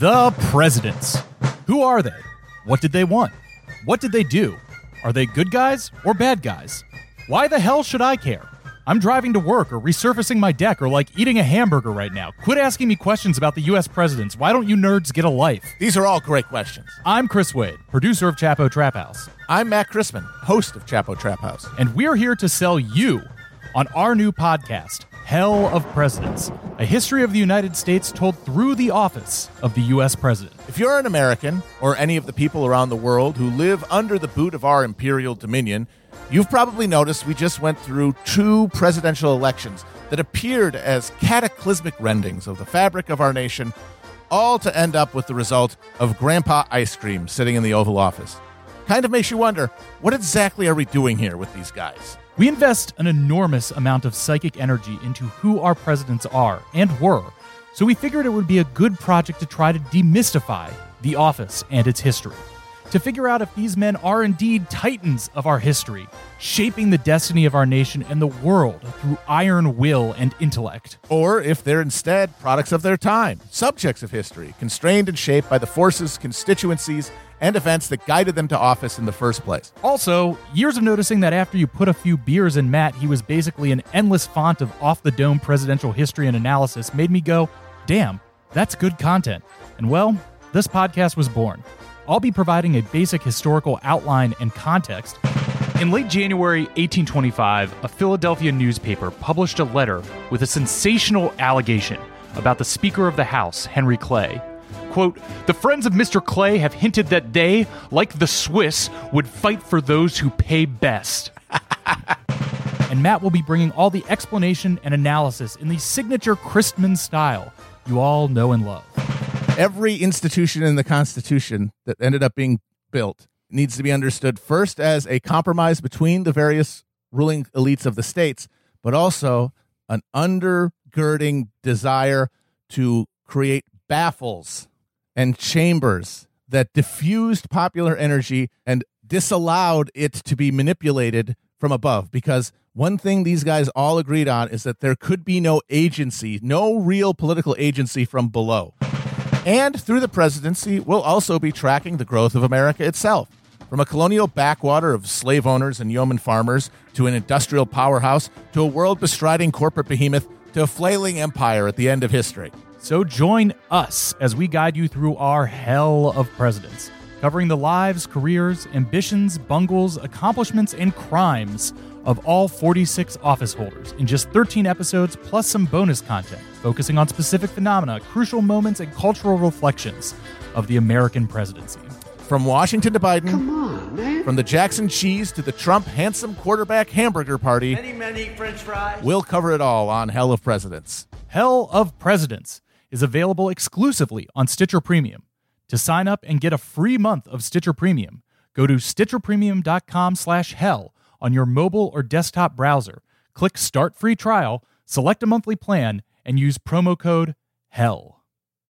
The presidents. Who are they? What did they want? What did they do? Are they good guys or bad guys? Why the hell should I care? I'm driving to work or resurfacing my deck or like eating a hamburger right now. Quit asking me questions about the US presidents. Why don't you nerds get a life? These are all great questions. I'm Chris Wade, producer of Chapo Trap House, I'm Matt Christman, host of Chapo Trap House. and we're here to sell you on our new podcast, Hell of Presidents, a history of the United States told through the office of the US president. If you're an American, or any of the people around the world who live under the boot of our imperial dominion, you've probably noticed we just went through two presidential elections that appeared as cataclysmic rendings of the fabric of our nation, all to end up with the result of Grandpa Ice Cream sitting in the Oval Office. Kind of makes you wonder what exactly are we doing here with these guys? We invest an enormous amount of psychic energy into who our presidents are and were, so we figured it would be a good project to try to demystify the office and its history. To figure out if these men are indeed titans of our history, shaping the destiny of our nation and the world through iron will and intellect. Or if they're instead products of their time, subjects of history, constrained and shaped by the forces, constituencies, and events that guided them to office in the first place. Also, years of noticing that after you put a few beers in Matt, he was basically an endless font of off the dome presidential history and analysis made me go, damn, that's good content. And well, this podcast was born. I'll be providing a basic historical outline and context. In late January 1825, a Philadelphia newspaper published a letter with a sensational allegation about the Speaker of the House, Henry Clay. Quote, the friends of Mr. Clay have hinted that they, like the Swiss, would fight for those who pay best. and Matt will be bringing all the explanation and analysis in the signature Christman style you all know and love. Every institution in the Constitution that ended up being built needs to be understood first as a compromise between the various ruling elites of the states, but also an undergirding desire to create baffles and chambers that diffused popular energy and disallowed it to be manipulated from above. Because one thing these guys all agreed on is that there could be no agency, no real political agency from below. And through the presidency, we'll also be tracking the growth of America itself. From a colonial backwater of slave owners and yeoman farmers to an industrial powerhouse to a world bestriding corporate behemoth to a flailing empire at the end of history. So join us as we guide you through our hell of presidents, covering the lives, careers, ambitions, bungles, accomplishments, and crimes of all 46 office holders in just 13 episodes plus some bonus content focusing on specific phenomena, crucial moments, and cultural reflections of the American presidency. From Washington to Biden, Come on, man. from the Jackson cheese to the Trump handsome quarterback hamburger party, many, many French fries. We'll cover it all on Hell of Presidents. Hell of Presidents is available exclusively on Stitcher Premium. To sign up and get a free month of Stitcher Premium, go to stitcherpremium.com slash hell on your mobile or desktop browser. Click Start Free Trial, select a monthly plan, and use promo code HELL.